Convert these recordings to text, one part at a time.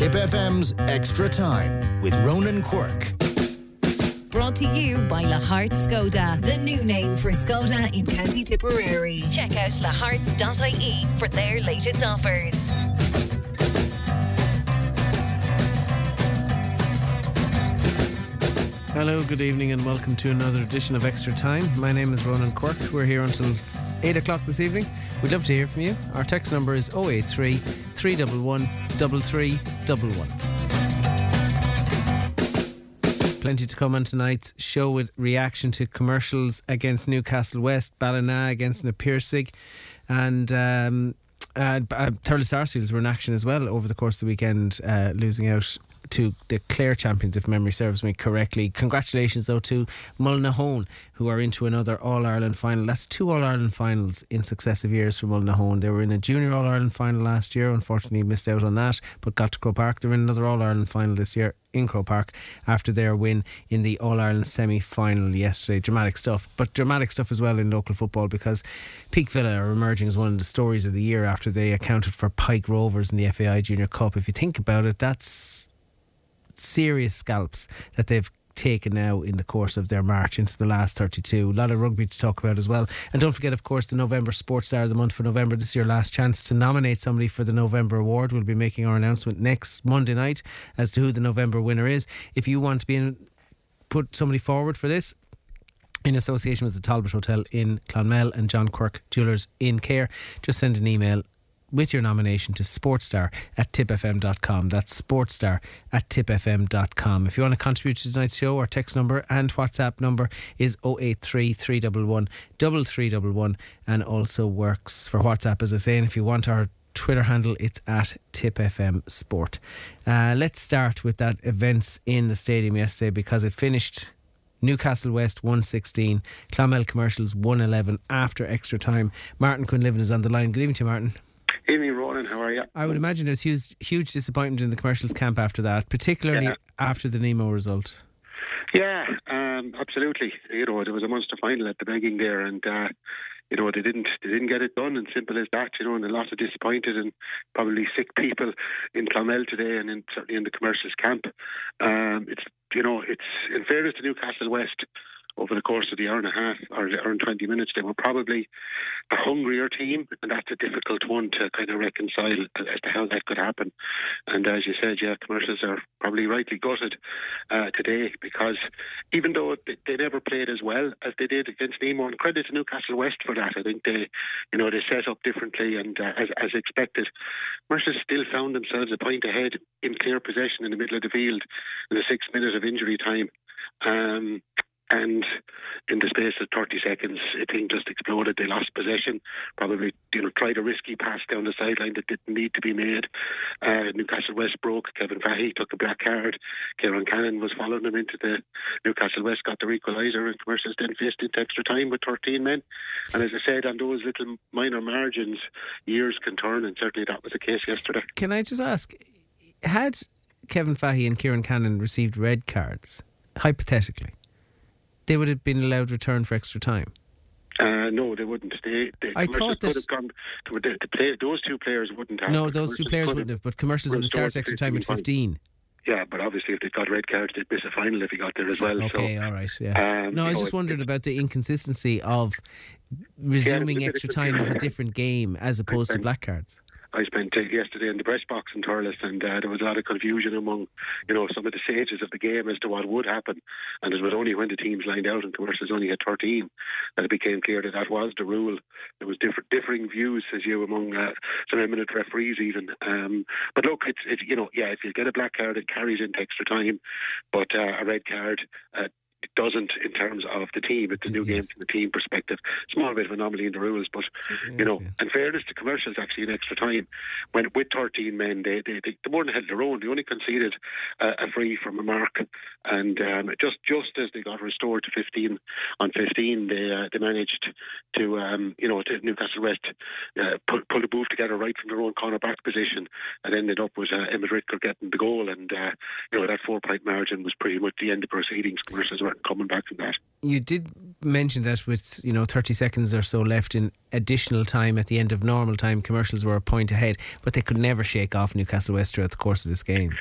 Tip FM's Extra Time with Ronan Quirk. Brought to you by Lahart Skoda, the new name for Skoda in County Tipperary. Check out lahart.ie for their latest offers. Hello, good evening, and welcome to another edition of Extra Time. My name is Ronan Quirk. We're here until 8 o'clock this evening. We'd love to hear from you. Our text number is 083 311 3311. Plenty to come on tonight's show with reaction to commercials against Newcastle West, Ballina against Na Piarsaigh, and um, uh, uh, Thurles Sarsfields were in action as well over the course of the weekend, uh, losing out to the Clare champions, if memory serves me correctly. Congratulations, though, to Mullinahone, who are into another All Ireland final. That's two All Ireland finals in successive years for Mullinahone. They were in a junior All Ireland final last year, unfortunately missed out on that, but got to Croke Park. They're in another All Ireland final this year in Croke Park after their win in the All Ireland semi final yesterday. Dramatic stuff, but dramatic stuff as well in local football because Peake Villa are emerging as one of the stories of the year after they accounted for Pike Rovers in the FAI Junior Cup. If you think about it, that's serious scalps that they've taken now in the course of their march into the last 32. A lot of rugby to talk about as well. And don't forget, of course, the November Sports Star of the month for November. This is your last chance to nominate somebody for the November award. We'll be making our announcement next Monday night as to who the November winner is. If you want to be in, put somebody forward for this, in association with the Talbot Hotel in Clonmel and John Quirk Jewelers in Cahir, just send an email with your nomination to sportstar at tipfm.com. That's sportstar at tipfm.com. If you want to contribute to tonight's show, our text number and WhatsApp number is 083 311 3311 and also works for WhatsApp, as I say. And if you want our Twitter handle, it's at TipFM Sport. Uh, let's start with that events in the stadium yesterday because it finished Newcastle West 116, Clonmel Commercials 111 after extra time. Martin Quinlivan is on the line. Good evening to you, Martin. Evening, Ronan. How are you? I would imagine there's huge, huge disappointment in the commercials camp after that, particularly Yeah. after the Nemo result. Yeah, um, absolutely. You know, there was a monster final at the begging there, and uh, you know they didn't they didn't get it done, and simple as that. You know, and a lot of disappointed and probably sick people in Clonmel today, and in, certainly in the commercials camp. Um, it's you know, it's in fairness to Newcastle West. Over the course of the hour and a half or the hour and 20 minutes, they were probably a hungrier team, and that's a difficult one to kind of reconcile as to how that could happen. And as you said, yeah, commercials are probably rightly gutted uh, today because even though they, never played as well as they did against Nemo, and credit to Newcastle West for that. I think they, you know, they set up differently and uh, as, as expected. Mercer still found themselves a point ahead in clear possession in the middle of the field in the sixth minute of injury time. Um, and in the space of 30 seconds, the thing just exploded. They lost possession. Probably, you know, tried a risky pass down the sideline that didn't need to be made. Uh, Newcastle West broke. Kevin Fahey took a black card. Kieran Cannon was following him into the Newcastle West, got the equaliser, and Commercials then faced into extra time with 13 men. And as I said, on those little minor margins, years can turn, and certainly that was the case yesterday. Can I just ask, had Kevin Fahey and Kieran Cannon received red cards, hypothetically, they would have been allowed return for extra time? Uh, no, they wouldn't. They, they I thought could this- have gone. The, the play, those two players wouldn't have. no, those two players wouldn't have, but commercials would have started extra time at 15. 15. Yeah, but obviously if they got red cards, they'd miss a final if he got there as well. Okay, so, all right, yeah. um, no, I was know, just wondering about the inconsistency of resuming of extra time as a different game as opposed to black cards. I spent uh, yesterday in the press box in Thurles, and uh, there was a lot of confusion among, you know, some of the sages of the game as to what would happen. And it was only when the teams lined out and commercials only had 13 that it became clear that that was the rule. There was different, differing views, as you among uh, some eminent referees even. Um, but look, it's, it's you know, yeah, if you get a black card, it carries into extra time, but uh, a red card. It doesn't in terms of the team. It's a new game from the team perspective. Small bit of anomaly in the rules, but you know, in fairness to commercials, actually in extra time, when with 13 men, they they, they, they more than held their own. They only conceded uh, a free from a mark, and um, just just as they got restored to 15 on 15, they uh, they managed to um, you know to Newcastle West uh, pull, pull the move together right from their own corner back position, and ended up with uh, Emmett Ritker getting the goal, and uh, you know that four point margin was pretty much the end of proceedings. Commercials coming back from that. You did mention that with you know 30 seconds or so left in additional time at the end of normal time, commercials were a point ahead, but they could never shake off Newcastle West throughout the course of this game.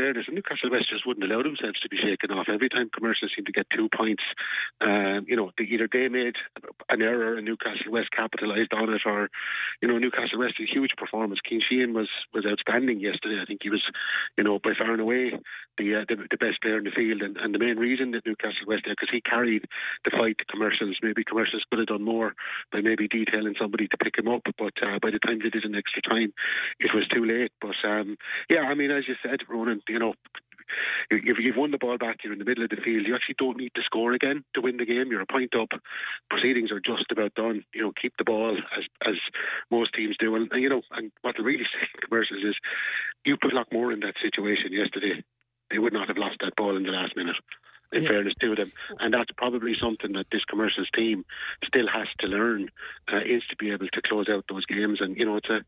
Fairness, Newcastle West just wouldn't allow themselves to be shaken off. Every time commercials seemed to get two points, um, you know, they, either they made an error and Newcastle West capitalised on it, or you know, Newcastle West a huge performance. Cian Sheehan was was outstanding yesterday. I think he was, you know, by far and away the uh, the, the, best player in the field, and, and the main reason that Newcastle West there because he carried the fight to commercials. Maybe commercials could have done more by maybe detailing somebody to pick him up, but uh, by the time they did an extra time, it was too late. But um, yeah, I mean, as you said, Ronan, you know, if you've won the ball back, you're in the middle of the field. You actually don't need to score again to win the game. You're a point up. Proceedings are just about done. You know, keep the ball as as most teams do. And, and you know, and what will really say commercials is, you put Loughmore in that situation yesterday. They would not have lost that ball in the last minute in yeah. fairness to them. And that's probably something that this commercials team still has to learn uh, is to be able to close out those games. And you know, it's a,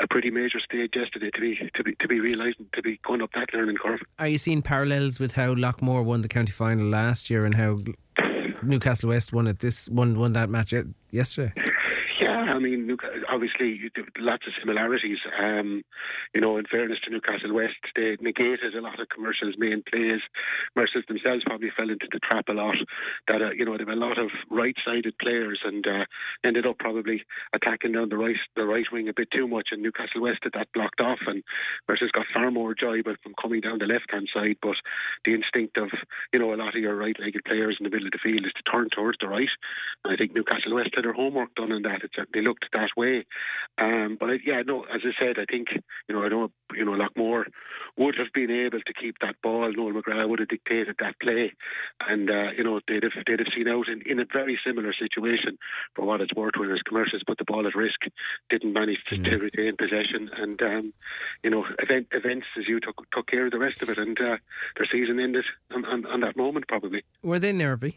a, pretty major stage yesterday to be to be to be realising to be going up that learning curve. Are you seeing parallels with how Loughmore won the county final last year and how Newcastle West won it this won won that match yesterday? I mean, obviously, lots of similarities. Um, you know, in fairness to Newcastle West, they negated a lot of commercials' main plays. Commercials themselves probably fell into the trap a lot. That uh, you know, there were a lot of right-sided players and uh, ended up probably attacking down the right the right wing a bit too much. And Newcastle West had that blocked off, and Mercer's got far more joy from coming down the left-hand side. But the instinct of you know a lot of your right-legged players in the middle of the field is to turn towards the right. And I think Newcastle West had their homework done on that. Looked that way. Um, but I, yeah, no, as I said, I think you know I know you know Loughmore would have been able to keep that ball. Noel McGrath would have dictated that play, and uh, you know they'd have they'd have seen out in, in a very similar situation for what it's worth. Whereas commercials put the ball at risk, didn't manage to, mm. to retain possession, and um, you know event, events as you took took care of the rest of it, and uh, their season ended on, on, on that moment probably. Were they nervy?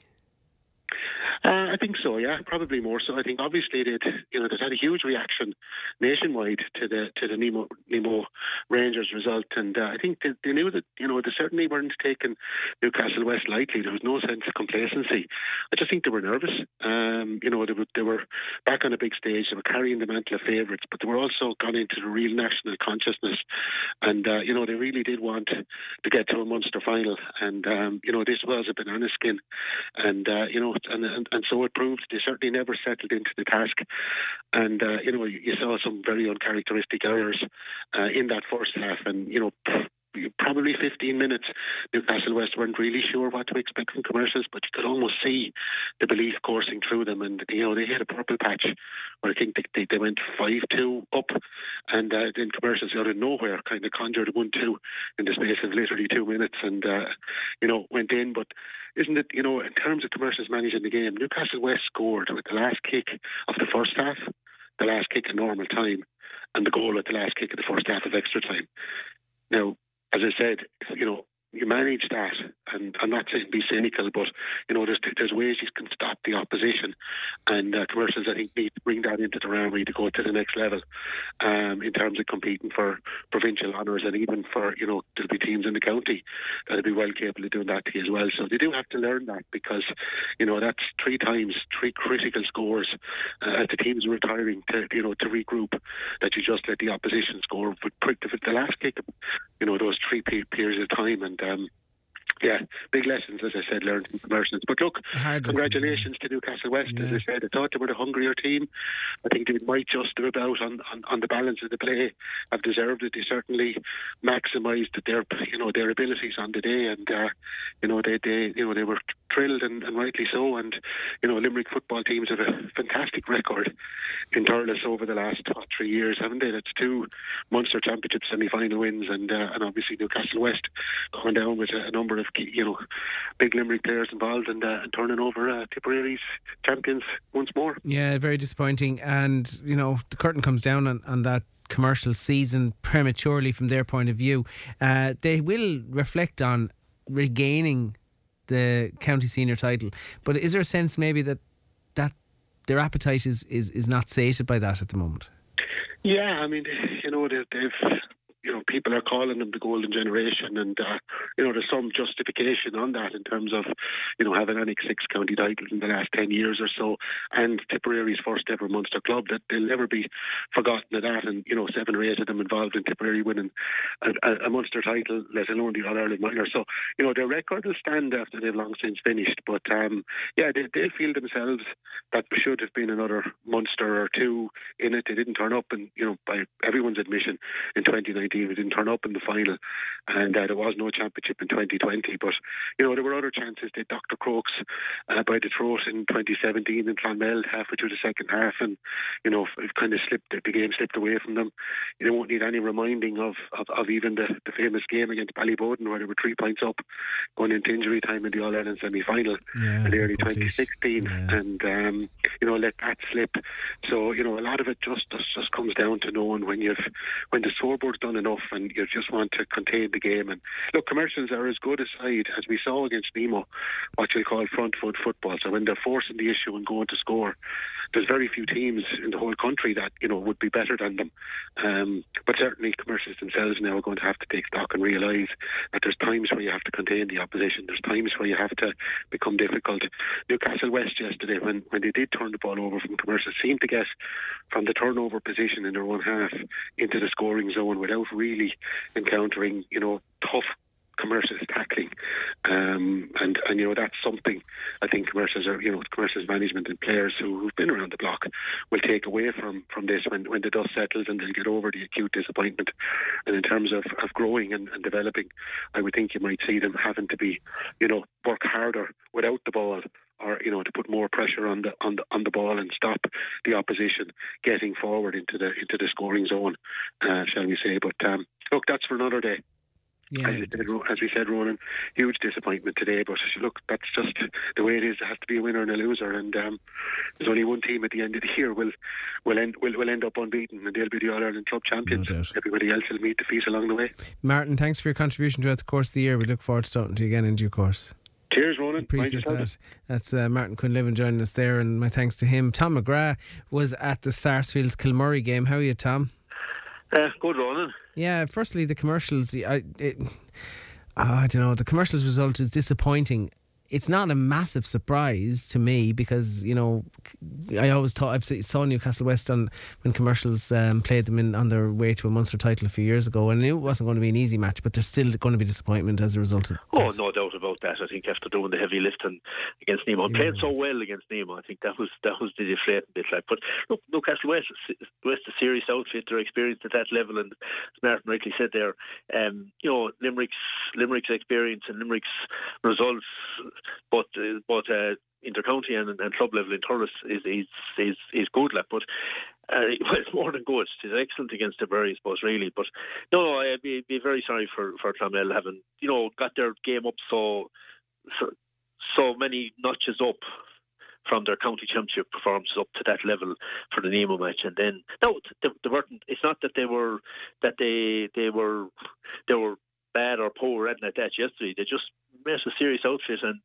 Uh, I think so. Yeah, probably more so. I think obviously they you know, they've had a huge reaction nationwide to the to the Nemo Nemo Rangers result, and uh, I think they, they, knew that you know they certainly weren't taking Newcastle West lightly. There was no sense of complacency. I just think they were nervous. Um, you know, they were they were back on a big stage. They were carrying the mantle of favourites, but they were also gone into the real national consciousness, and uh, you know they really did want to get to a Munster final, and um, you know this was a banana skin, and uh, you know and, and, and so it proved. They certainly never settled into the task, and uh, you know you saw some very uncharacteristic errors uh, in that first half, and you know probably 15 minutes, Newcastle West weren't really sure what to expect from commercials, but you could almost see the belief coursing through them. And, you know, they hit a purple patch where I think they, they, they went 5 2 up, and uh, then commercials out of nowhere kind of conjured 1 2 in the space of literally two minutes and, uh, you know, went in. But isn't it, you know, in terms of commercials managing the game, Newcastle West scored with the last kick of the first half, the last kick in normal time, and the goal at the last kick of the first half of extra time. Now, as I said, you know, you manage that, and I'm not saying be cynical, but you know, there's there's ways you can stop the opposition, and uh, commercials I think need to bring that into the armory to go to the next level, um, in terms of competing for provincial honours and even for you know there'll be teams in the county that'll be well capable of doing that as well. So they do have to learn that because you know that's three times three critical scores uh, as the teams retiring to you know to regroup that you just let the opposition score. But the last kick, you know those three periods of time and um, yeah, big lessons, as I said, learned from commercials. But look, congratulations to Newcastle West. Yeah. As I said, I thought they were the hungrier team. I think they might just about on, on, on the balance of the play have deserved it. They certainly maximised their you know their abilities on the day, and uh, you know they, they you know they were thrilled and, and rightly so. And you know Limerick football teams have a fantastic record in Thurles over the last what, three years, haven't they? That's two Munster Championship semi-final wins, and uh, and obviously Newcastle West coming down with a, a number of you know big Limerick players involved and, uh, and turning over uh, Tipperary's champions once more. Yeah, very disappointing. And you know the curtain comes down on, on that commercial season prematurely from their point of view. Uh, they will reflect on regaining the county senior title, but is there a sense maybe that that their appetite is, is, is not sated by that at the moment? Yeah, I mean, you know, they've, they've you know, people are calling them the golden generation, and uh, you know, there's some justification on that in terms of, you know, having any six county titles in the last 10 years or so and Tipperary's first ever Munster club that they'll never be forgotten of that. And, you know, seven or eight of them involved in Tipperary winning a, a, a Munster title, let alone the All Ireland minor. So, you know, their record will stand after they've long since finished. But, um, yeah, they, they feel themselves that there should have been another Munster or two in it. They didn't turn up, and, you know, by everyone's admission in 2019, we didn't turn up in the final. And uh, there was no championship in 2020. But, you know, there were other chances. They Dr. Crokes uh, by the throat in 2017 in Clonmel halfway through the second half. And, you know, it kind of slipped, the game slipped away from them. You won't need any reminding of, of, of even the, the famous game against Ballyboden where they were three points up going into injury time in the All Ireland semi final Yeah, in early 2016. Yeah. And, um, you know, let that slip. So, you know, a lot of it just, just just comes down to knowing when you've when the scoreboard's done enough and you just want to contain the game. And look, commercials are as good a side as we saw against Nemo, what you call front foot football. So when they're forcing the issue and going to score, there's very few teams in the whole country that you know would be better than them. Um, but certainly, commercials themselves now are going to have to take stock and realise that there's times where you have to contain the opposition. There's times where you have to become difficult. Newcastle West yesterday, when when they did turn the ball over from commercials, seemed to get from the turnover position in their own half into the scoring zone without really encountering you know tough commercials tackling, um, and and you know that's something I think commercials are you know commercials management and players who, who've been around the block will take away from from this when when the dust settles and they'll get over the acute disappointment. And in terms of, of growing and, and developing, I would think you might see them having to be you know work harder without the ball or you know to put more pressure on the on the on the ball and stop the opposition getting forward into the into the scoring zone, uh, shall we say? But um, look, that's for another day. Yeah, As, we said, as we said, Ronan, huge disappointment today. But look, that's just the way it is. There has to be a winner and a loser, and um, there's only one team at the end of the year will will end will, will end up unbeaten, and they'll be the All Ireland club champions. No. Everybody else will meet defeat along the way. Martin, thanks for your contribution throughout the course of the year. We look forward to talking to you again in due course. Cheers, Ronan. Appreciate that. That's uh, Martin Quinlivan joining us there, and my thanks to him. Tom McGrath was at the Sarsfields Kilmurray game. How are you, Tom? Uh, good Ronan. Yeah, firstly, the commercials. I, it, I don't know. The commercials result is disappointing. It's not a massive surprise to me because you know I always thought I've saw Newcastle West on when commercials um, played them in on their way to a Munster title a few years ago, and it wasn't going to be an easy match, but there's still going to be disappointment as a result of. Oh, that. no doubt about that. I think after doing the heavy lifting against Nemo, and playing so well against Nemo, I think that was that was the deflating bit. Like, but look, Newcastle West, West a serious outfit. They're experienced at that level, and as Martin rightly said there, um, you know, Limerick's Limerick's experience and Limerick's results, but uh, but. Uh, intercounty and, and club level in Thurles is is is, is good, like, but uh, it's more than good. It's excellent against the I suppose, really. But no, I'd be, be very sorry for for Clonmel having you know got their game up so so, so many notches up from their county championship performances up to that level for the Nemo match, and then no, they, they weren't. It's not that they were that they they were they were bad or poor like that yesterday. They just made a serious outfit, and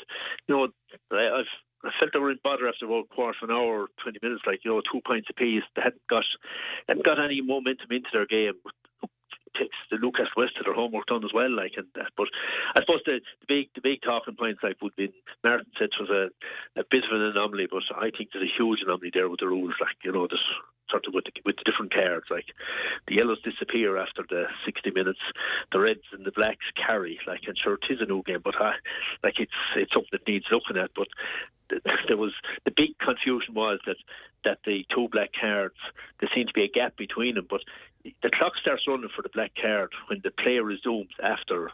you know I, I've. I felt they were in bother after about quarter of an hour, twenty minutes, like you know, two points apiece. They hadn't got hadn't got any momentum into their game. Takes the Lucas West to their homework done as well, like and that. But I suppose the, the big the big talking points like would be Martin said was a, a bit of an anomaly, but I think there's a huge anomaly there with the rules. Like you know, there's sort of with the, with the different cards. Like the yellows disappear after the 60 minutes, the reds and the blacks carry. Like and sure, it is a new game, but I, like it's it's something that needs looking at. But there was the big confusion was that that the two black cards there seemed to be a gap between them, but the clock starts running for the black card when the player resumes after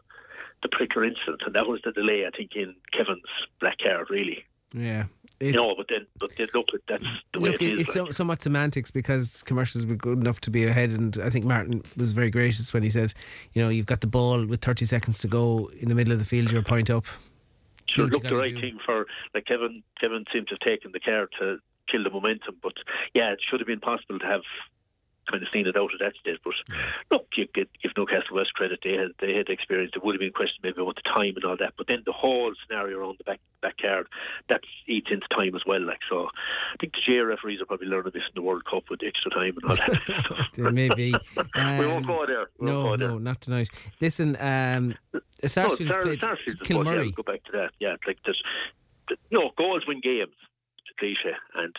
the particular incident, and that was the delay I think in Kevin's black card really. Yeah. It's, no, but then but then look, that's the way Look, it is. it's so, like. somewhat semantics because commercials were good enough to be ahead, and I think Martin was very gracious when he said, "You know, you've got the ball with 30 seconds to go in the middle of the field, you're a point up." Sure, look the right do. thing for like Kevin. Kevin seemed to have taken the care to kill the momentum, but yeah, it should have been possible to have kind of seen it out at that stage. But look, you get give, Newcastle West credit; they had they had experience. There would have been a question maybe about the time and all that, but then the whole scenario around the back back card that eats into time as well. Like so, I think the GA referees are probably learning this in the World Cup with extra time and all that. There may be. we won't Um, go there. We no, go there. no, not tonight. Listen, um, Sarsfields Sar- played Sarsfields, Kilmurray. Yeah, go back to that. Yeah, like there's, th- no goals win games. Cliche, and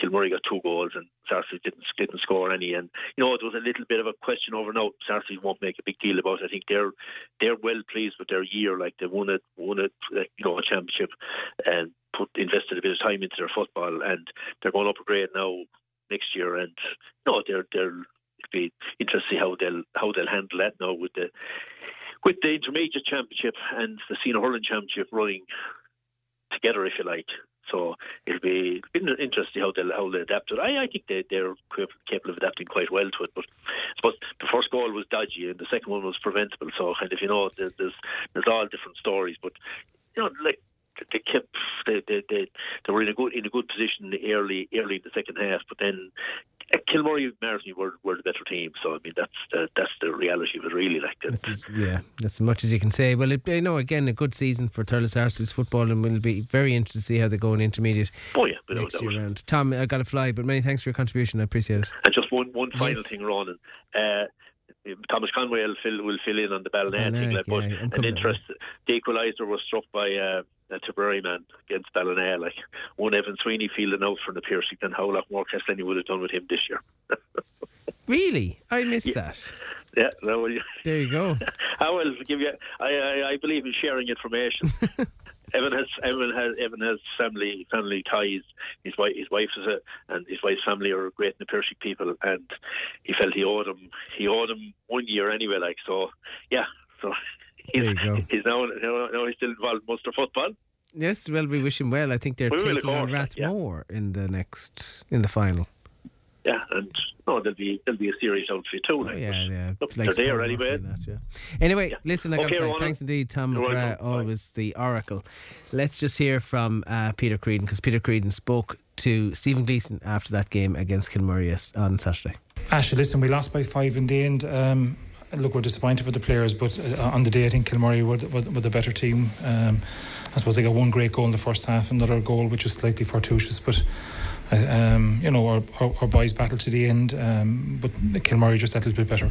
Kilmurray got two goals, and Sarsfield didn't didn't score any. And you know, there was a little bit of a question over. No, Sarsfield won't make a big deal about. it. I think they're they're well pleased with their year. Like they won it, won it, you know, a championship, and put invested a bit of time into their football, and they're going up a grade now next year. And no, they're they're it'll be interesting how they'll how they'll handle that now with the with the intermediate championship and the senior hurling championship running together, if you like. So it'll be, it'll be interesting how they'll how they adapt to it. I, I think they they're capable of adapting quite well to it. But I suppose the first goal was dodgy and the second one was preventable. So kind of you know there- there's there's all different stories. But you know like they kept they they they, they were in a good in a good position early early in the second half, but then. uh, Kilmurray and Marty were, were the better team, so I mean that's the, that's the reality of it, really. Like that. Yeah, that's as much as you can say. Well, it, you know, again, a good season for Thurles Arsene's football, and we'll be very interested to see how they go in intermediate Oh yeah, next year round. Tom, I got to fly, but many thanks for your contribution. I appreciate it. And just one one final Yes. thing, Ronan. Uh, Thomas Conway will fill will fill in on the Ballina Ballina, thing, like, but yeah, I'm an interest. The equaliser was struck by uh, a Tipperary man against Ballina. Like one Evan Sweeney fielding out from the Piarsaigh, and how a lot more Castleiney would have done with him this year. Really, I missed that. Yeah, that was, There you go. I will give you. I, I I believe in sharing information. Evan has Evan has Evan has family family ties. His wife his wife is a and his wife's family are great in the Persian people, and he felt he owed him he owed him one year anyway. Like so, yeah. So he's, There you go. he's now, now now he's still involved in Munster football. Yes, well, we wish him well. I think they're We will, taking on course, like, yeah. Rathmore in the next in the final. Yeah, and no, there'll be there'll be a serious outfit too. Oh, yeah, yeah. look, Likes they're there Paul anyway. Murphy that, yeah. Anyway, Yeah. listen, I Okay, to Ronan. Thanks indeed, Tom You're McGrath. Bye. always the oracle. Let's just hear from uh, Peter Creedon because Peter Creedon spoke to Stephen Gleeson after that game against Kilmurray yes- on Saturday. Ashley, listen, we lost by five in the end. Um, look, we're disappointed for the players, but uh, on the day, I think Kilmurray were, were, were the better team. Um, I suppose they got one great goal in the first half, another goal which was slightly fortuitous, but. Uh, um, you know, our, our, our boys battled to the end, um, but Kilmurray just that little bit better.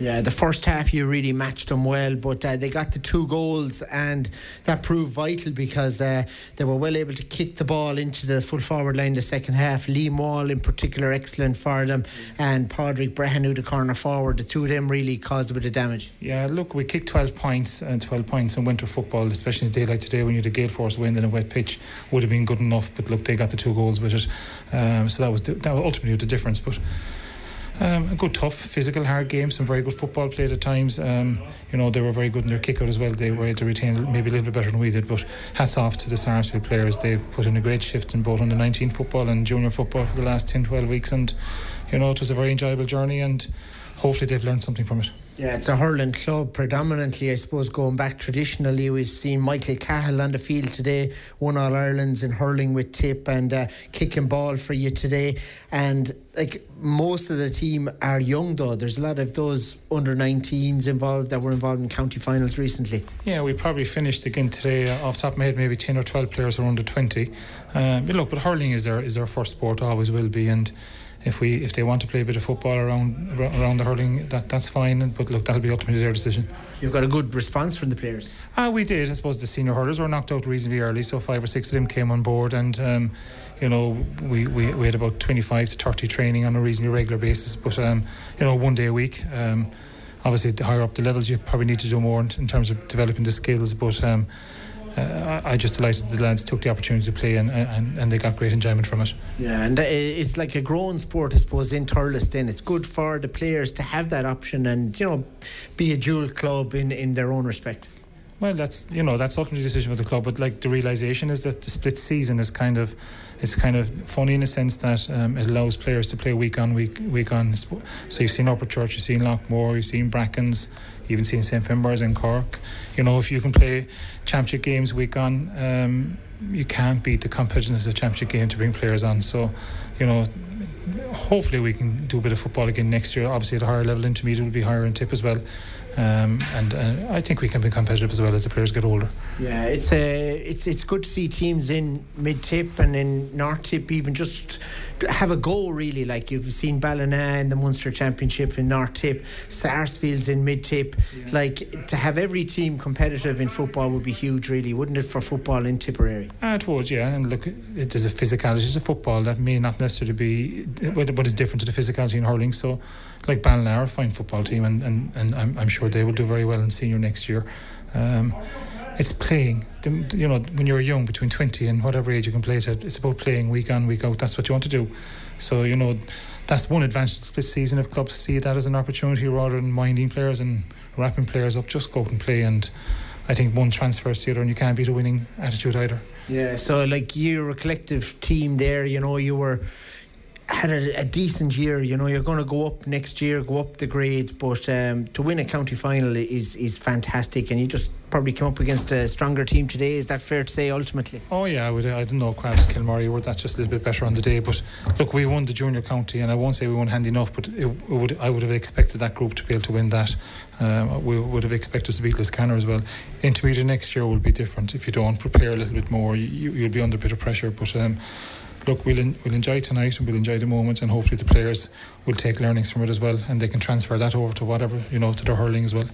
Yeah, the first half you really matched them well, but uh, they got the two goals, and that proved vital because uh, they were well able to kick the ball into the full forward line the second half. Lee Mall, in particular, excellent for them, and Padraig Brehan, who the corner forward. The two of them really caused a bit of damage. Yeah, look, we kicked 12 points and 12 points in winter football, especially in a day like today when you had a gale force wind and a wet pitch, would have been good enough. But look, they got the two goals with it, um, so that was the, that was ultimately the difference. But um, a good, tough, physical, hard game. Some very good football played at times. Um, you know, they were very good in their kick out as well. They were able to retain maybe a little bit better than we did. But hats off to the Sarsfield players. They put in a great shift in both under 19 football and junior football for the last 10, 12 weeks. And, you know, it was a very enjoyable journey and hopefully they've learned something from it. Yeah, it's a hurling club predominantly, I suppose, going back traditionally. We've seen Michael Cahill on the field today, won All Irelands in hurling with tip and uh, kicking ball for you today. And like most of the team are young though. There's a lot of those under 19s involved that were involved in county finals recently. Yeah, we probably finished again today. Uh, off top of my head, maybe ten or twelve players are under twenty. Um, but look, but hurling is their is their first sport, always will be, and if we if they want to play a bit of football around around the hurling, that that's fine. But look, that'll be ultimately their decision. You've got a good response from the players. Ah, we did. I suppose the senior hurlers were knocked out reasonably early, so five or six of them came on board, and um, you know we, we, we had about twenty five to thirty training on a reasonably regular basis, but um, you know one day a week. Um, obviously, the higher up the levels, you probably need to do more in, in terms of developing the skills, but. Uh, I just delighted the lads took the opportunity to play and, and, and they got great enjoyment from it. Yeah, and it's like a growing sport, I suppose, in Thurles then. It's good for the players to have that option and, you know, be a dual club in, in their own respect. Well, that's you know that's ultimately the decision of the club, but like the realization is that the split season is kind of it's kind of funny in a sense that um, it allows players to play week on week week on. So you've seen Upper Church, you've seen Loughmore, you've seen Brackens, even seen St Finbarrs in Cork. You know if you can play championship games week on, um, you can't beat the competitiveness of championship game to bring players on. So you know hopefully we can do a bit of football again next year. Obviously, at a higher level, intermediate will be higher in tip as well. Um, and uh, I think we can be competitive as well as the players get older. Yeah, it's a it's it's good to see teams in mid tip and in North tip even just have a go really. Like you've seen Ballina in the Munster Championship in North tip, Sarsfields in mid tip. Yeah. Like to have every team competitive in football would be huge, really, wouldn't it, for football in Tipperary? Uh, it would, yeah. And look, it is a physicality to football that may not necessarily be, but is different to the physicality in hurling. So, like Ballina are a fine football team, and, and, and I'm, I'm sure they will do very well in senior next year. Um, it's playing. You know, when you're young, between 20 and whatever age you can play it, it's about playing week on, week out. That's what you want to do. So, you know, that's one advantage of split season if clubs see that as an opportunity rather than minding players and wrapping players up. Just go out and play. And I think one transfers the other, and you can't beat a winning attitude either. Yeah, so like you're a collective team there, you know, you were had a, a, decent year. You know, you're going to go up next year, go up the grades, but um, to win a county final is is fantastic. And you just probably come up against a stronger team today. Is that fair to say? Ultimately, oh yeah, I would. I don't know, Crabs, Kilmurry were that just a little bit better on the day. But look, we won the junior county, and I won't say we won hand enough, but it, it would. I would have expected that group to be able to win that. Um, we would have expected to beat Liscannor as well. Intermediate next year will be different. If you don't prepare a little bit more, you, will be under a bit of pressure. But um, look, we'll, in, we'll enjoy tonight and we'll enjoy the moment, and hopefully the players will take learnings from it as well, and they can transfer that over to whatever you know to their hurling as well.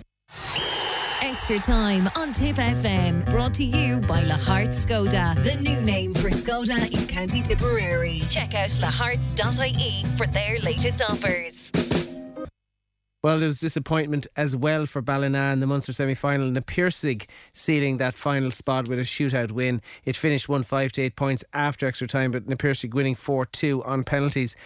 Extra time on Tip FM, brought to you by Lahart Skoda, the new name for Skoda in County Tipperary. Check out lahart.ie for their latest offers. Well, there was disappointment as well for Ballina in the Munster semi final. and the Piarsaigh sealing that final spot with a shootout win. It finished 1 5 to 8 points after extra time, but Na Piarsaigh winning 4 2 on penalties.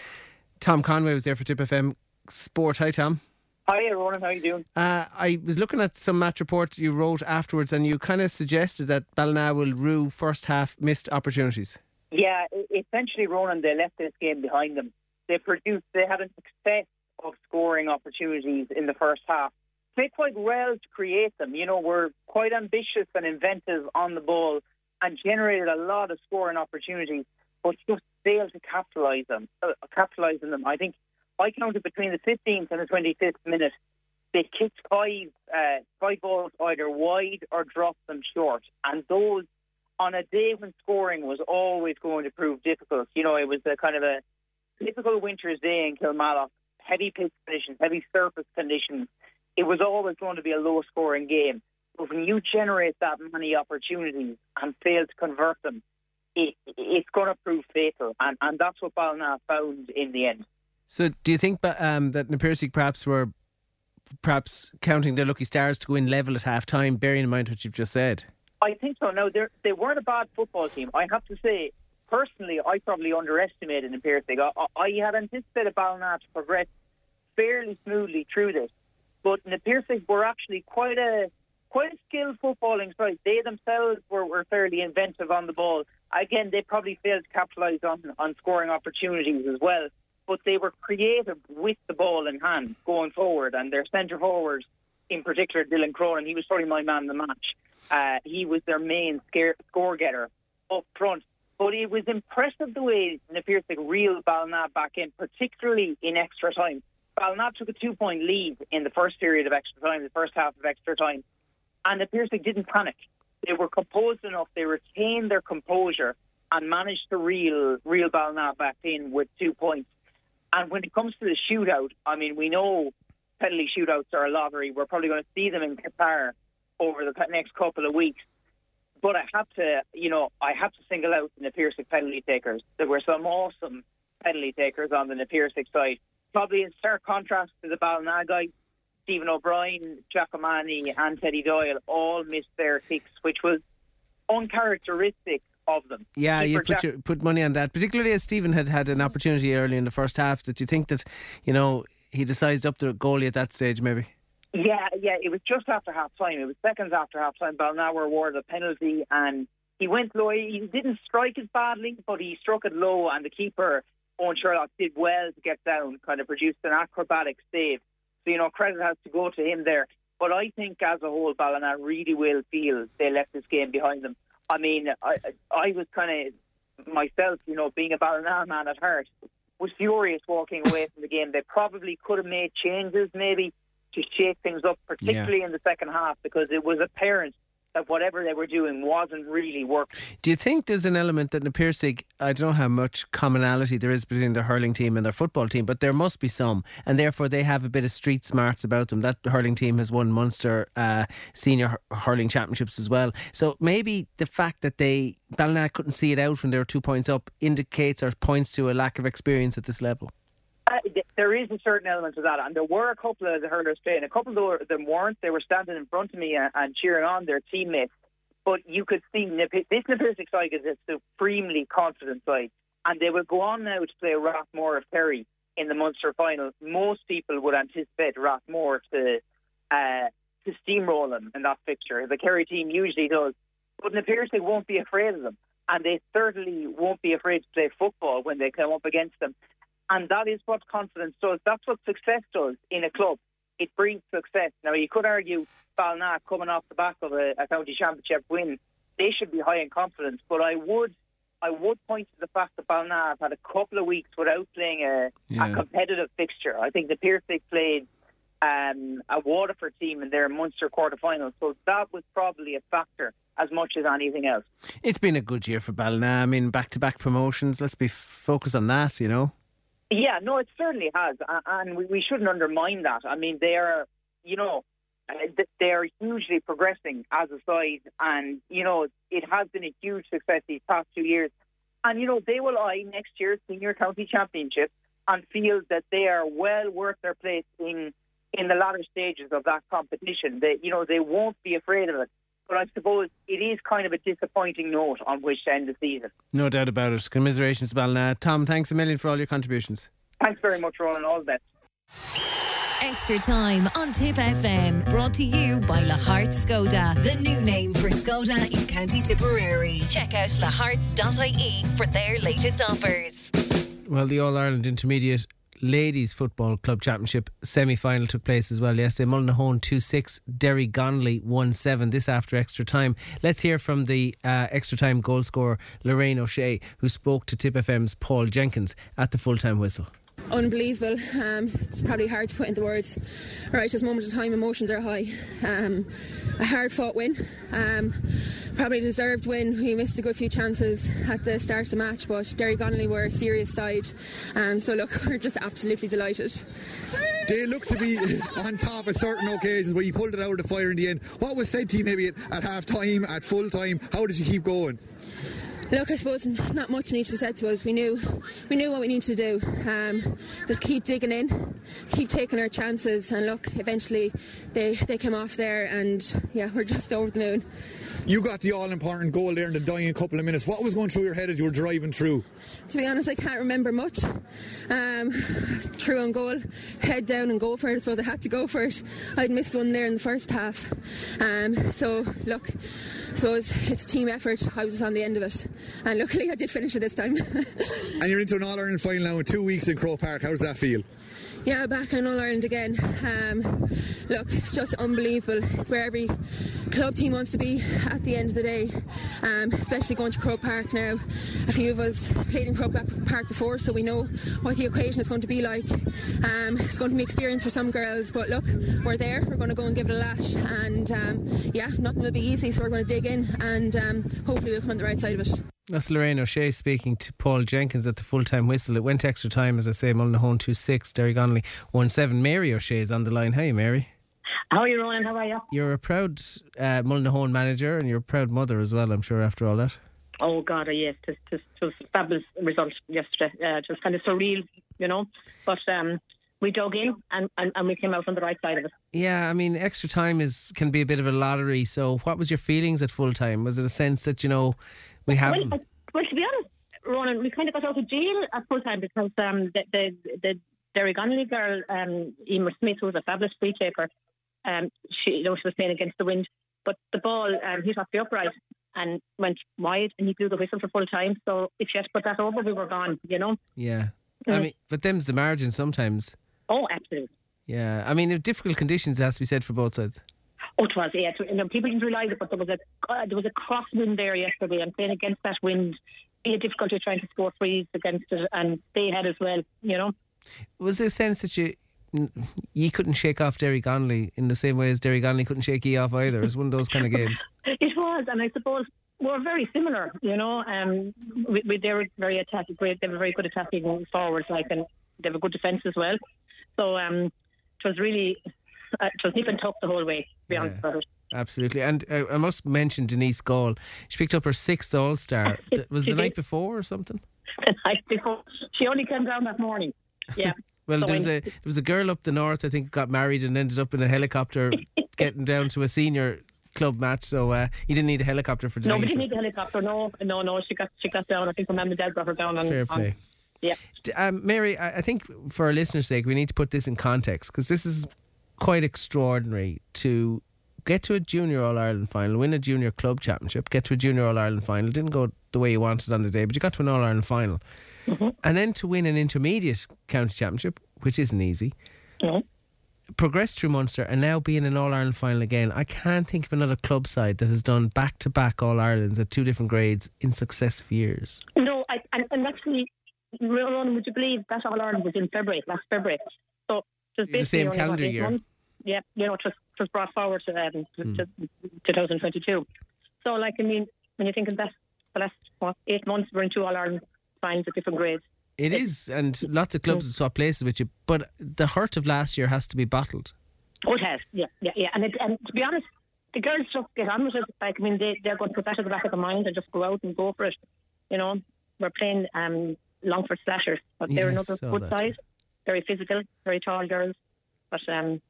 Tom Conway was there for Tip FM Sport. Hi, Tom. Hi, everyone. How are you doing? Uh, I was looking at some match reports you wrote afterwards, and you kind of suggested that Ballina will rue first half missed opportunities. Yeah, essentially, Ronan, they left this game behind them. They produced, they had a success of scoring opportunities in the first half. Played quite well to create them. You know, we're quite ambitious and inventive on the ball and generated a lot of scoring opportunities, but just failed to capitalise them. Uh, capitalise on them. I think I counted between the 15th and the 25th minute, they kicked five uh, five balls either wide or dropped them short, and those on a day when scoring was always going to prove difficult. You know, it was a kind of a typical winter's day in Kilmallock heavy pitch conditions, heavy surface conditions, it was always going to be a low scoring game. But when you generate that many opportunities and fail to convert them, it, it's going to prove fatal. And, and that's what Ballina found in the end. So do you think um, that Na Piarsaigh perhaps were perhaps counting their lucky stars to go in level at half time, bearing in mind what you've just said? I think so. No, they weren't a bad football team. I have to say, personally, I probably underestimated Piarsaigh. I, I had anticipated Ballina to progress fairly smoothly through this, but Piarsaigh were actually quite a quite a skilled footballing side. They themselves were, were fairly inventive on the ball. Again, they probably failed to capitalise on, on scoring opportunities as well, but they were creative with the ball in hand going forward, and their centre forwards, in particular Dylan Cronin, he was probably my man in the match. Uh, he was their main scare, score getter up front. But it was impressive the way Na Piarsaigh reeled Ballina back in, particularly in extra time. Ballina took a two point lead in the first period of extra time, the first half of extra time, and Piarsaigh didn't panic. They were composed enough, they retained their composure and managed to reel, reel Ballina back in with two points. And when it comes to the shootout, I mean, we know penalty shootouts are a lottery. We're probably going to see them in Qatar over the next couple of weeks. But I have to, you know, I have to single out the Na Piarsaigh penalty takers. There were some awesome penalty takers on the Na Piarsaigh side. Probably in stark contrast to the Ballina guys, Stephen O'Brien, Giacomani and Teddy Doyle all missed their kicks, which was uncharacteristic of them. Yeah, you put your, put money on that, particularly as Stephen had had an opportunity early in the first half. Did you think that, you know, he decided up the goalie at that stage, maybe? Yeah, yeah, it was just after half time. It was seconds after half time. Ballina were awarded a penalty and he went low. He didn't strike as badly, but he struck it low and the keeper, Owen Sherlock, did well to get down, kind of produced an acrobatic save. So, you know, credit has to go to him there. But I think as a whole, Ballina really will feel they left this game behind them. I mean, I, I was kind of myself, you know, being a Ballina man at heart, was furious walking away from the game. They probably could have made changes maybe to shake things up, particularly in the second half, because it was apparent that whatever they were doing wasn't really working. Do you think there's an element that in Piarsaigh, I don't know how much commonality there is between their hurling team and their football team, but there must be some, and therefore they have a bit of street smarts about them. That hurling team has won Munster uh, senior hurling championships as well. So maybe the fact that they Ballina couldn't see it out when they were two points up indicates or points to a lack of experience at this level. There is a certain element of that, and there were a couple of the hurlers playing. A couple of them weren't. They were standing in front of me and, and cheering on their teammates. But you could see this Na side is a supremely confident side, and they will go on now to play Rathmore of Kerry in the Munster final. Most people would anticipate Rathmore to uh, to steamroll them in that fixture. The Kerry team usually does, but Na Piarsaigh won't be afraid of them, and they certainly won't be afraid to play football when they come up against them. And that is what confidence does. That's what success does in a club. It brings success. Now, you could argue Ballina coming off the back of a, a county championship win, they should be high in confidence. But I would I would point to the fact that Ballina have had a couple of weeks without playing a, yeah. a competitive fixture. I think the Piarsaigh played um, a Waterford team in their Munster quarter-final, so that was probably a factor as much as anything else. It's been a good year for Ballina. I mean, back-to-back promotions. Let's be focused on that, you know. Yeah, no, it certainly has, and we, shouldn't undermine that. I mean, they are, you know, uh, they are hugely progressing as a side, and you know, it has been a huge success these past two years. And you know, they will eye next year's senior county championship and feel that they are well worth their place in in the latter stages of that competition. They, you know, they won't be afraid of it. But I suppose it is kind of a disappointing note on which to end the season. No doubt about it. Commiserations, Ballina. Tom, thanks a million for all your contributions. Thanks very much, Roland. All the best. Extra time on Tip FM, brought to you by Lahart Skoda, the new name for Skoda in County Tipperary. Check out lahart.ie for their latest offers. Well, the All Ireland Intermediate Ladies Football Club Championship semi final took place as well yesterday. Mullinahone 2 6, Derrygonnelly 1 7. This after extra time. Let's hear from the uh, extra time goal scorer Lorraine O'Shea, who spoke to Tip FM's Paul Jenkins at the full time whistle unbelievable. Um, it's probably hard to put into words. Right, this moment of time, emotions are high. Um, a hard fought win. Um, probably deserved win. We missed a good few chances at the start of the match, but Derrygonnelly were a serious side. Um, so, look, we're just absolutely delighted. They looked to be on top at certain occasions, but you pulled it out of the fire in the end. What was said to you maybe at, at half time, at full time? How did you keep going? Look, I suppose not much needs to be said to us. We knew, we knew what we needed to do. Um, just keep digging in, keep taking our chances, and look, eventually they they came off there, and yeah, we're just over the moon. You got the all important goal there in the dying couple of minutes. What was going through your head as you were driving through? To be honest, I can't remember much. Um, through on goal, head down and go for it. I suppose I had to go for it. I'd missed one there in the first half. Um, so, look, so it's, it's team effort. I was just on the end of it. And luckily, I did finish it this time. and you're into an All Ireland final now in two weeks in Croke Park. How does that feel? Yeah, back in All Ireland again. Um, look, it's just unbelievable. It's where every club team wants to be at the end of the day, um, especially going to Croke Park now. A few of us played in Croke Park before, so we know what the occasion is going to be like. Um, it's going to be experience for some girls, but look, we're there. We're going to go and give it a lash, and um, yeah, nothing will be easy. So we're going to dig in, and um, hopefully we'll come on the right side of it. That's Lorraine O'Shea speaking to Paul Jenkins at the full time whistle. It went extra time, as I say, Mullinahone 2 6, Derry Derrygonnelly 1 7. Mary O'Shea is on the line. Hey, Mary. How are you, Ronan? How are you? You're a proud uh, Mullinahone manager and you're a proud mother as well, I'm sure, after all that. Oh, God, uh, yes. It was a fabulous result yesterday. Uh, just kind of surreal, you know. But um, we dug in and, and, and we came out on the right side of it. Yeah, I mean, extra time is can be a bit of a lottery. So, what was your feelings at full time? Was it a sense that, you know, we have. Well, well, to be honest, Ronan, we kind of got out of jail at full time because um, the the, the Derrygonnelly girl, um, Emer Smith, who was a fabulous free taker, um, she you know she was playing against the wind, but the ball um, hit off the upright and went wide, and he blew the whistle for full time. So if she had put that over, we were gone. You know. Yeah, mm. I mean, but them's the margin sometimes. Oh, absolutely. Yeah, I mean, difficult conditions has to be said for both sides. Oh, it was, yeah. You know, people didn't realise it, but there was a uh, there was a crosswind there yesterday, and playing against that wind, be a difficulty trying to score frees against it, and they had as well. You know, was there a sense that you ye couldn't shake off Derrygonnelly in the same way as Derrygonnelly couldn't shake you off either. It's one of those kind of games. It was, and I suppose we're very similar. You know, um, we, we, they were very attacking, great. They were very good attacking forwards, like, and they have a good defence as well. So um, it was really, it was nip and tuck the whole way. To be honest about it. Absolutely. And uh, I must mention Denise Gall. She picked up her sixth All Star. Was the did. night before or something? The night before, she only came down that morning. Yeah. Well, So there was I- a there was a girl up the north. I think got married and ended up in a helicopter getting down to a senior club match. So uh, you didn't need a helicopter for Denise. No, we didn't need the helicopter. No, no, no. She got she got down. I think her mum and dad brought her down. On, Fair on- play. yeah. Um, Mary, I, I think for our listeners' sake, we need to put this in context because this is quite extraordinary to get to a junior All Ireland final, win a junior club championship, get to a junior All Ireland final. Didn't go the way you wanted on the day, but you got to an All Ireland final, mm-hmm. and then to win an intermediate county championship, which isn't easy. Progress through Munster and now be in an All Ireland final again. I can't think of another club side that has done back to back All Irelands at two different grades in successive years. No, I, and, and actually, Ronan, would you believe that All Ireland was in February, last February? So was The same calendar year. months? Yeah, you know, it was, it was brought forward to, um, to, Hmm. to 2022. So, like, I mean, when you think of that, the last what, eight months, we're in two All Ireland finals at different grades. It is, and lots of clubs have swapped places with you. But the hurt of last year has to be bottled. Oh, it has. Yeah, yeah, yeah. And, it, and to be honest, the girls just get on with it. Like, I mean, they, they're going to put that at the back of their mind and just go out and go for it. You know, we're playing um, Longford Slashers, but they're I another good that. side. Very physical, very tall girls. But um,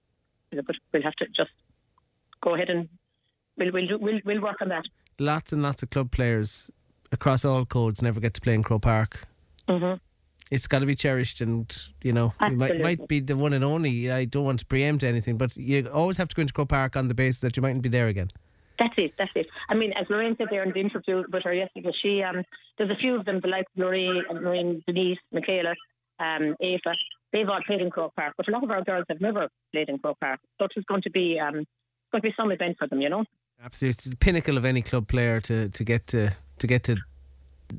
but we'll have to just go ahead and we'll we'll do, we'll, we'll work on that. Lots and lots of club players across all codes never get to play in Croke Park. Mm-hmm. It's got to be cherished, and you know, it might, might be the one and only. I don't want to preempt anything, but you always have to go into Croke Park on the basis that you mightn't be there again. That's it. That's it. I mean, as Lorraine said there in the interview with her yesterday, she um, there's a few of them, the likes of Lorraine, Lorraine, Denise, Michaela, um, Ava. They've all played in Croke Park, but a lot of our girls have never played in Croke Park. So it's going to be um, going to be some event for them, you know. Absolutely, it's the pinnacle of any club player to, to get to to get to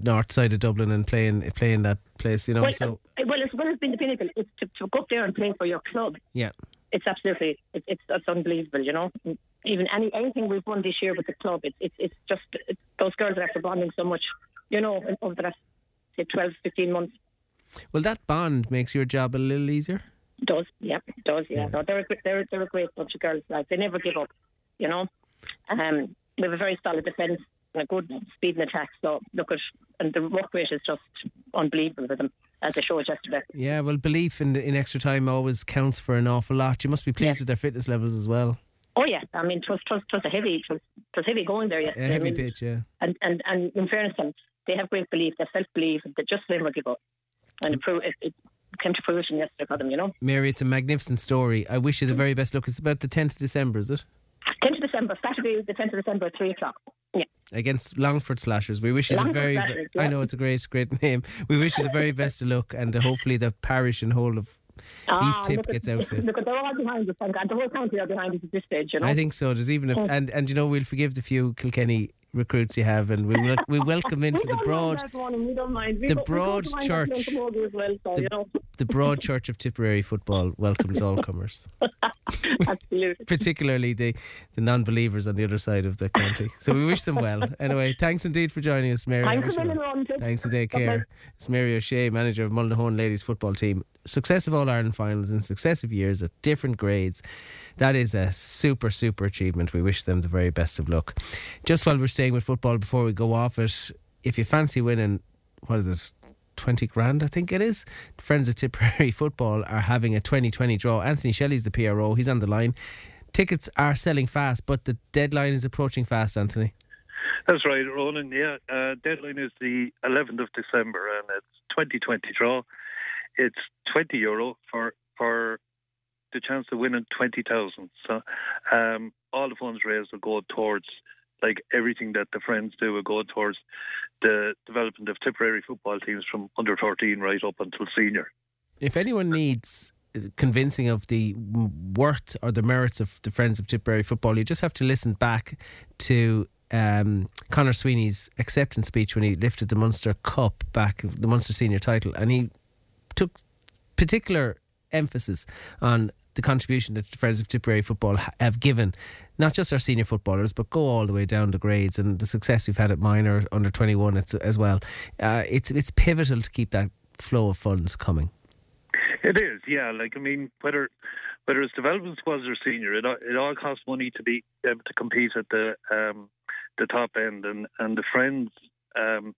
north side of Dublin and play in play in that place. You know, well, so uh, well, as well as being the pinnacle, it's to, to go up there and play for your club. yeah. It's absolutely, it, it's it's unbelievable, you know. Even any anything we've won this year with the club, it's it's it's just it's, those girls are after bonding so much, you know, over the last say 12, 15 months. Well, that bond makes your job a little easier. Does yeah, does yeah. No, they're a, they're they're a great bunch of girls. Like they never give up, you know. Um, we have a very solid defence and a good speed and attack. So look at and the work rate is just unbelievable with them as they showed yesterday. Yeah, well, belief in in extra time always counts for an awful lot. You must be pleased with their fitness levels as well. Oh yeah, I mean, it was, it was, it was a heavy, it was, it was heavy going there A yesterday. heavy I mean, pitch, yeah. And, and and in fairness, them, they have great belief, they self belief, they just never give up, and it, it, it came to fruition yesterday for them. You know, Mary, it's a magnificent story. I wish you the very best luck. It's about the 10th of December, is it? 10th of December, Saturday, the 10th of December, at three o'clock. Yeah. Against Longford Slashers. We wish you the very. Slashers, I know it's a great, great name. We wish you the very best of luck, and uh, hopefully the parish and whole of East Tip gets out for you. Look, they're all behind us, thank God. The whole county are behind us at this stage. You know, I think so. There's even if and and you know we'll forgive the few Kilkenny recruits you have, and we will we welcome into we the broad mind that one, we don't mind. We the broad don't mind that church. playing camogie as well, so, the, you know, the broad church of Tipperary football welcomes all comers, absolutely. particularly the the non-believers on the other side of the county. So we wish them well. Anyway, thanks indeed for joining us, Mary. Thanks well. Thanks and take care. It's Mary O'Shea, manager of Mullinahone ladies football team. Successive All Ireland finals in successive years at different grades. That is a super, super achievement. We wish them the very best of luck. Just while we're staying with football, before we go off it, if you fancy winning, what is it? 20 grand, I think it is. Friends of Tipperary Football are having a 2020 draw. Anthony Shelley's the PRO. He's on the line. Tickets are selling fast, but the deadline is approaching fast, Anthony. That's right, Ronan. Yeah, uh, deadline is the 11th of December, and it's 2020 draw. It's 20 euro for for the chance to win in 20,000. So um, all the funds raised will go towards like everything that the friends do will go towards the development of Tipperary football teams from under 13 right up until senior. If anyone needs convincing of the worth or the merits of the Friends of Tipperary football, you just have to listen back to um, Conor Sweeney's acceptance speech when he lifted the Munster Cup back, the Munster Senior title, and he took particular emphasis on the contribution that the Friends of Tipperary football have given, not just our senior footballers, but go all the way down the grades and the success we've had at minor under 21 it's, as well. Uh, it's it's pivotal to keep that flow of funds coming. It is, yeah. Like I mean, whether whether it's development squads or senior, it all- it all costs money to be to compete at the um, the top end, and and the friends. Um,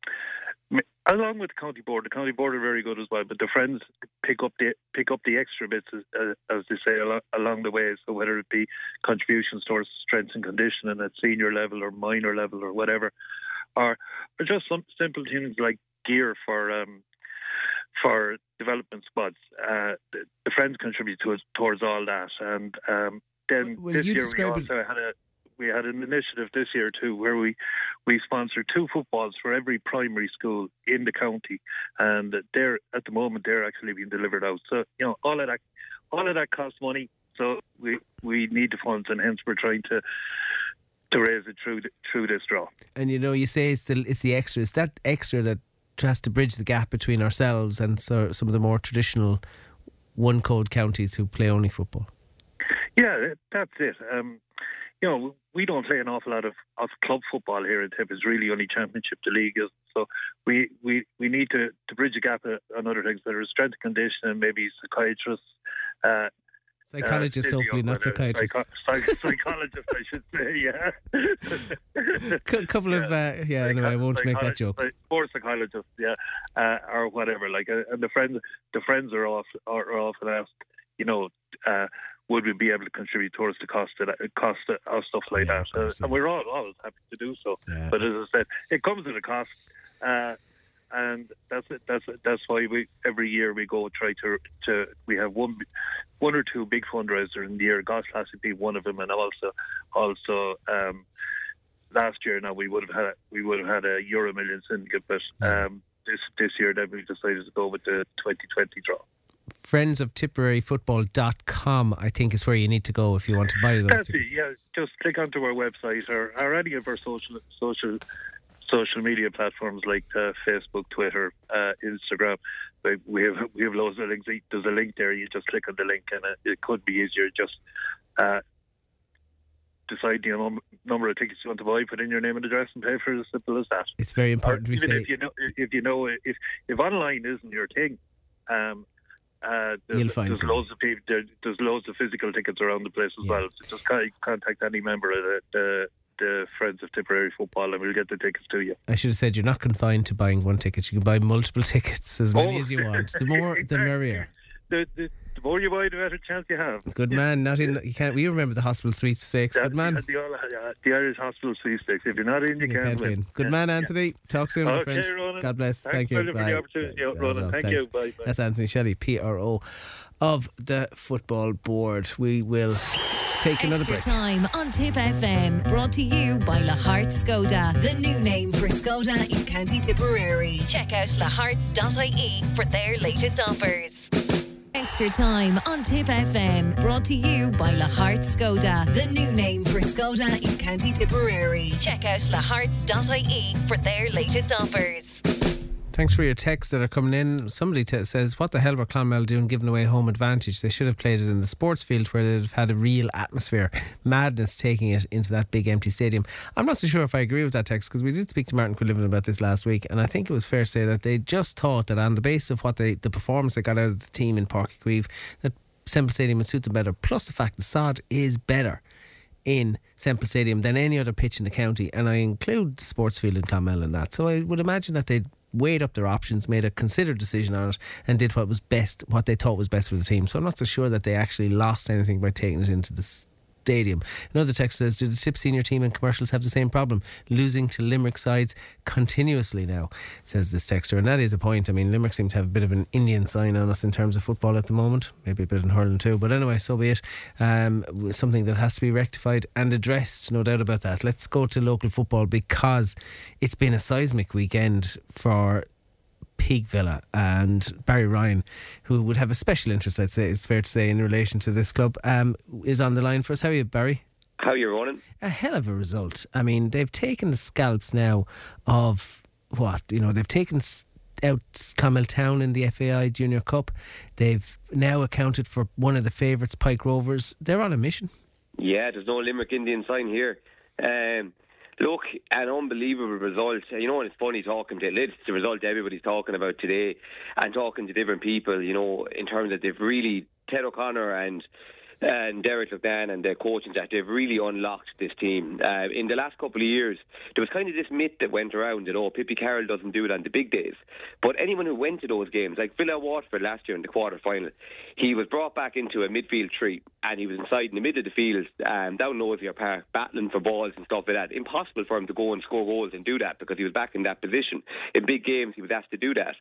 Along with the county board, the county board are very good as well. But the friends pick up the pick up the extra bits, as, uh, as they say, along, along the way. So whether it be contributions towards strength and conditioning at senior level or minor level or whatever, or or just some simple things like gear for um, for development squads. Uh, the, the friends contribute to, towards all that, and um, then this year we describe it- also had a we had an initiative this year too, where we we sponsored two footballs for every primary school in the county, and they're at the moment they're actually being delivered out. So you know all of that all of that costs money. So we we need the funds, and hence we're trying to to raise it through the, through this draw. And you know, you say it's the it's the extra. It's that extra that has to bridge the gap between ourselves and so, some of the more traditional one code counties who play only football. Yeah, that's it. Um, you know, we don't play an awful lot of, of club football here in Tip. It's really only championship the league is. So we, we, we need to, to bridge the gap uh, on other things that are strength and conditioning, maybe psychiatrists. Uh, Psychologists, physio, hopefully, not whether- psychiatrists. psycho- psych- psychologists, I should say, yeah. A couple of, uh, yeah, anyway, I won't make that joke. Or psychologists, yeah, uh, or whatever. Like, uh, and the friends, the friends are off are, are often asked, you know, uh, would we be able to contribute towards the cost of that, cost of stuff like that? Uh, and we're all always happy to do so. But as I said, it comes at a cost. Uh, and that's it. That's it. That's why we every year we go try to to we have one one or two big fundraisers in the year. Golf Classic being one of them, and also also um, last year now we would have had we would have had a Euro Million syndicate, but um, this this year then we decided to go with the 2020 draw. Friends of Tipperary.football.com, I think, is where you need to go if you want to buy those That's tickets. it. Yeah, just click onto our website or, or any of our social social social media platforms like uh, Facebook, Twitter, uh, Instagram. Like, We have we have loads of links. There's a link there. You just click on the link, and it, it could be easier. Just uh, decide the num- number of tickets you want to buy, put in your name and address, and pay for it. As simple as that. It's very Or important we even say if you know if you know if if online isn't your thing. Um, uh, there's, there's loads of people. There, there's loads of physical tickets around the place as well. So just con- contact any member of the, the the Friends of Tipperary Football, and we'll get the tickets to you. I should have said you're not confined to buying one ticket. You can buy multiple tickets, as many Oh. as you want. The more, the merrier. The, the, the more you buy, the better chance you have. Good man. Not in. You can't. We remember the hospital sweepstakes. Good man. The, the, uh, the Irish Hospital sweepstakes. If you're not in, you, You can't, can't win. win. Good man, Anthony. Talk soon, my Okay, friend. Ronan. God bless. Thanks Thank you. million for the opportunity, Bye. Ronan. Thank thanks. you. Bye, bye. That's Anthony Shelley, PRO of the football board. We will take another Extra break. time on Tip FM. Brought to you by Lahart Skoda, the new name for Skoda in County Tipperary. Check out laharts.ie for their latest offers. Extra time on Tip FM. Brought to you by Lahart Skoda, the new name for Skoda in County Tipperary. Check out laharts.ie for their latest offers. Thanks for your texts that are coming in. Somebody t- says, What the hell were Clonmel doing giving away home advantage? They should have played it in the sports field where they'd have had a real atmosphere. Madness taking it into that big empty stadium. I'm not so sure if I agree with that text because we did speak to Martin Quinlivan about this last week, and I think it was fair to say that they just thought that on the basis of what they, the performance they got out of the team in Park that Semple Stadium would suit them better, plus the fact the sod is better in Semple Stadium than any other pitch in the county, and I include the sports field in Clonmel in that. So I would imagine that they'd weighed up their options, made a considered decision on it, and did what was best, what they thought was best for the team. So I'm not so sure that they actually lost anything by taking it into the stadium. Another text says, "Do the Tip senior team and commercials have the same problem, losing to Limerick sides continuously now?" Says this texter, and that is a point. I mean, Limerick seem to have a bit of an Indian sign on us in terms of football at the moment, maybe a bit in hurling too. But anyway, so be it. Um, something that has to be rectified and addressed, no doubt about that. Let's go to local football because it's been a seismic weekend for Peake Villa and Barry Ryan, who would have a special interest, I'd say, it's fair to say, in relation to this club, um, is on the line for us. How are you, Barry? How are you Ronan? A hell of a result. I mean, they've taken the scalps now of what? You know, they've taken out Clonmel Town in the FAI Junior Cup. They've now accounted for one of the favourites, Pike Rovers. They're on a mission. Yeah, there's no Limerick Indian sign here. Um, look, an unbelievable result. You know, and it's funny talking to it's the result everybody's talking about today, and talking to different people. You know, in terms of they've really Ted O'Connor and and Derek McMahon and the coaching staff, they've really unlocked this team. Uh, in the last couple of years, there was kind of this myth that went around that, oh, Pippi Carroll doesn't do it on the big days. But anyone who went to those games, like Villa Waterford last year in the quarter final, he was brought back into a midfield tree and he was inside in the middle of the field, um, down Nosier Park, battling for balls and stuff like that. Impossible for him to go and score goals and do that because he was back in that position. In big games, he was asked to do that.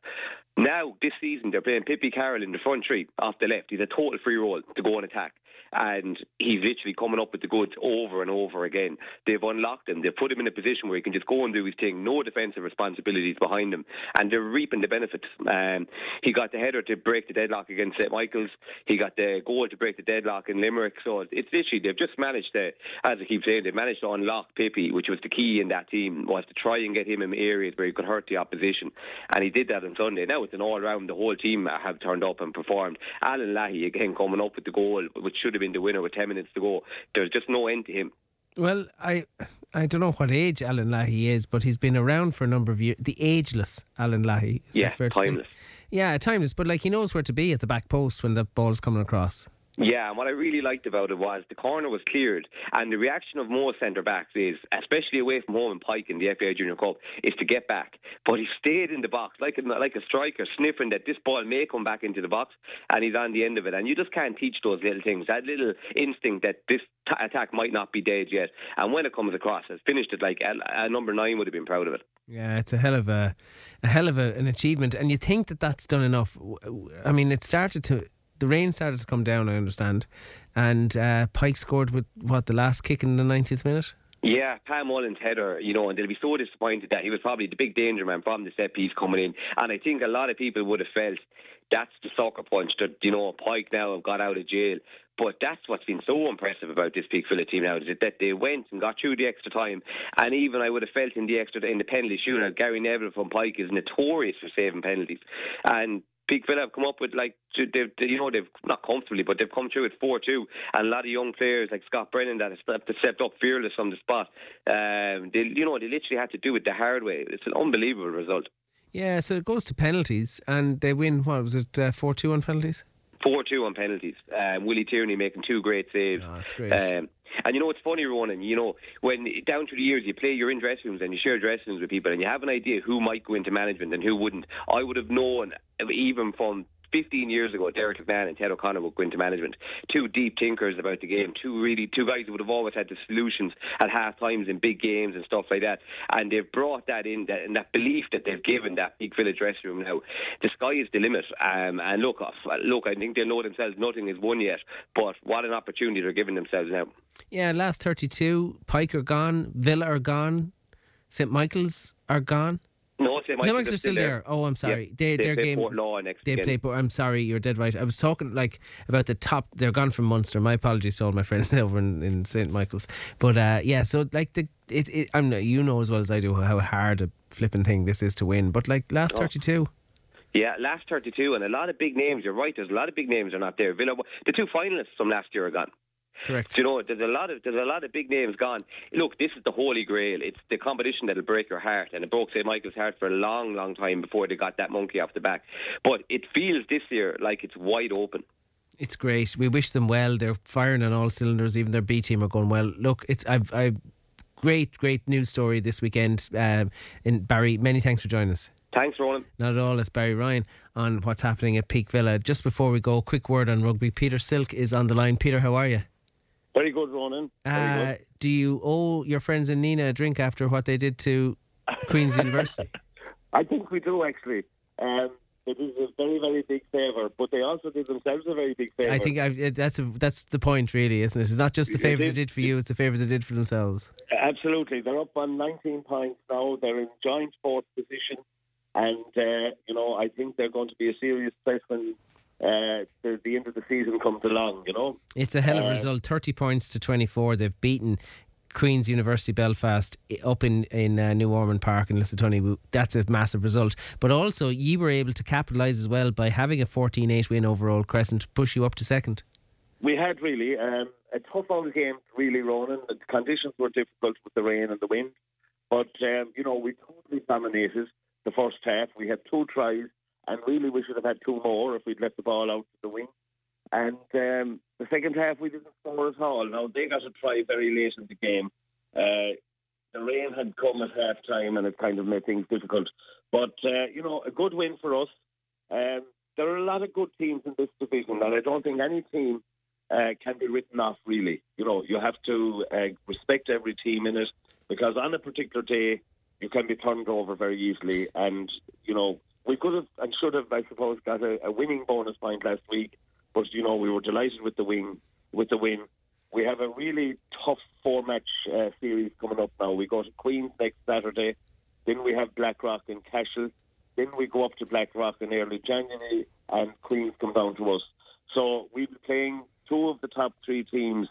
Now, this season, they're playing Pippi Carroll in the front tree off the left. He's a total free role to go and attack and he's literally coming up with the goods over and over again. They've unlocked him. They've put him in a position where he can just go and do his thing. No defensive responsibilities behind him, and they're reaping the benefits. Um, he got the header to break the deadlock against St Michael's. He got the goal to break the deadlock in Limerick. So it's literally they've just managed to, as I keep saying, they've managed to unlock Pippi, which was the key in that team, was to try and get him in areas where he could hurt the opposition, and he did that on Sunday. Now it's an all-round. The whole team have turned up and performed. Alan Lahey again coming up with the goal, which should have been the winner with 10 minutes to go. There's just no end to him. Well, I I don't know what age Alan Lahey is, but he's been around for a number of years. The ageless Alan Lahey. Is yeah, timeless. Yeah, timeless. But like he knows where to be at the back post when the ball's coming across. Yeah, and what I really liked about it was the corner was cleared, and the reaction of most centre backs is, especially away from home in Pike in the FA Junior Cup, is to get back. But he stayed in the box like a, like a striker, sniffing that this ball may come back into the box, and he's on the end of it. And you just can't teach those little things, that little instinct that this t- attack might not be dead yet. And when it comes across, has finished it like a, a number nine would have been proud of it. Yeah, it's a hell of a, a hell of a, an achievement, and you think that that's done enough. I mean, it started to the rain started to come down. I understand, and uh, Pike scored with what the last kick in the 90th minute. Yeah, Pam Mullen's header, you know, and they'll be so disappointed that he was probably the big danger man from the set piece coming in. And I think a lot of people would have felt that's the soccer punch that, you know, Pike now have got out of jail. But that's what's been so impressive about this Peak Villa team now is that they went and got through the extra time. And even I would have felt in the extra in the penalty shootout, Gary Neville from Pike is notorious for saving penalties. And Peak Villa have come up with like they've you know they've not comfortably but they've come through with four two and a lot of young players like Scott Brennan that have stepped, up fearless from the spot. Um, they you know they literally had to do it the hard way. It's an unbelievable result. Yeah, so it goes to penalties and they win. What was it? uh, Four two on penalties. Four two on penalties. Um, Willie Tierney making two great saves. Oh, that's great. Um, and you know it's funny, Ronan. You know when down through the years you play, you're in dressing rooms and you share dressing rooms with people, and you have an idea who might go into management and who wouldn't. I would have known even from 15 years ago, Derek McMahon and Ted O'Connor would go into management. Two deep thinkers about the game. Two really, two guys who would have always had the solutions at half times in big games and stuff like that. And they've brought that in, that, and that belief that they've given that big village dressing room now. The sky is the limit. Um, and look, uh, look, I think they know themselves nothing is won yet, but what an opportunity they're giving themselves now. Yeah, last 32, Pike are gone, Villa are gone, St Michael's are gone. No, St. Michael's, Michael's are still there. Oh, I'm sorry. Yeah, they, they their play game. Portlaw next They weekend. play. Port- I'm sorry, you're dead right. I was talking like about the top. They're gone from Munster. My apologies to all my friends over in, in St Michael's. But uh, yeah, so like the it, it. I'm you know as well as I do how hard a flipping thing this is to win. But like last Oh. 32. Yeah, last 32, and a lot of big names. You're right. There's a lot of big names are not there. Villa, the two finalists from last year are gone. Correct. You know, there's a lot of there's a lot of big names gone. Look, this is the holy grail. It's the competition that'll break your heart, and it broke St Michael's heart for a long, long time before they got that monkey off the back. But it feels this year like it's wide open. It's great. We wish them well. They're firing on all cylinders. Even their B team are going well. Look, it's I've I've great great news story this weekend. Um, in Barry, many thanks for joining us. Thanks, Roland. Not at all. It's Barry Ryan on what's happening at Peak Villa. Just before we go, quick word on rugby. Peter Silk is on the line. Peter, how are you? Very good, Ronan. Very Uh, good. do you owe your friends in Nenagh a drink after what they did to Queen's University? I think we do actually. Um, it is a very, very big favour, but they also did themselves a very big favour. I think I've, that's a, that's the point, really, isn't it? It's not just the favour they did for you; it's the favour they did for themselves. Absolutely, they're up on 19 points now. They're in joint fourth position, and uh, you know I think they're going to be a serious threat when uh, the, the end of the season comes along. You know, It's a hell of a Uh, result. Thirty points to twenty-four. They've beaten Queen's University Belfast up in in uh, New Ormond Park in Lisatunny. That's a massive result. But also, you were able to capitalise as well by having a 14-8 win over Old Crescent to push you up to second. We had really um, a tough old game, really, Ronan. The conditions were difficult with the rain and the wind, but um, you know we totally dominated the first half. We had two tries, and really we should have had two more if we'd left the ball out to the wing. And um, the second half we didn't score at all. Now they got a try very late in the game. Uh, the rain had come at half time, and it kind of made things difficult. But uh, you know, a good win for us. Um, there are a lot of good teams in this division, and I don't think any team uh, can be written off, really. You know, you have to uh, respect every team in it because on a particular day, you can be turned over very easily. And, you know, we could have and should have, I suppose, got a, a winning bonus point last week, but, you know, we were delighted with the win. With the win. We have a really tough four match uh, series coming up now. We go to Queen's next Saturday, then we have Blackrock and Cashel, then we go up to Blackrock in early January, and Queen's come down to us. So we'll be playing two of the top three teams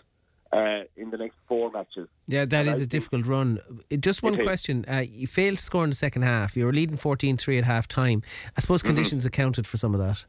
uh, in the next four matches. Yeah, that And is I a difficult run. Uh, Just one question. Uh, you failed to score in the second half. You were leading 14 3 at half time. I suppose Mhm. conditions accounted for some of that.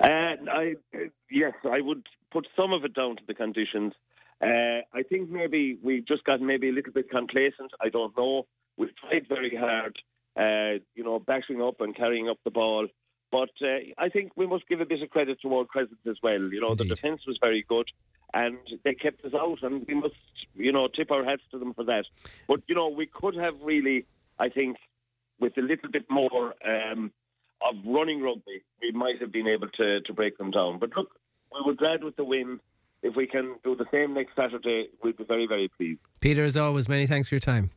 Uh, I, uh, yes, I would put some of it down to the conditions. Uh, I think maybe we just got maybe a little bit complacent. I don't know. We've tried very hard, uh, you know, bashing up and carrying up the ball. But uh, I think we must give a bit of credit to Old Crescent as well. You know, the defence was very good, and they kept us out, and we must, you know, tip our hats to them for that. But you know, we could have really, I think, with a little bit more um, of running rugby, we might have been able to, to break them down. But look, we were glad with the win. If we can do the same next Saturday, we'll be very, very pleased. Peter, as always, many thanks for your time.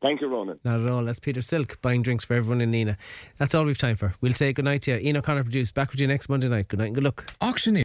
Thank you, Ronan. Not at all. That's Peter Silk buying drinks for everyone in Nenagh. That's all we've time for. We'll say good night to you. Ian O'Connor produced. Back with you next Monday night. Good night and good luck. Auctioneer.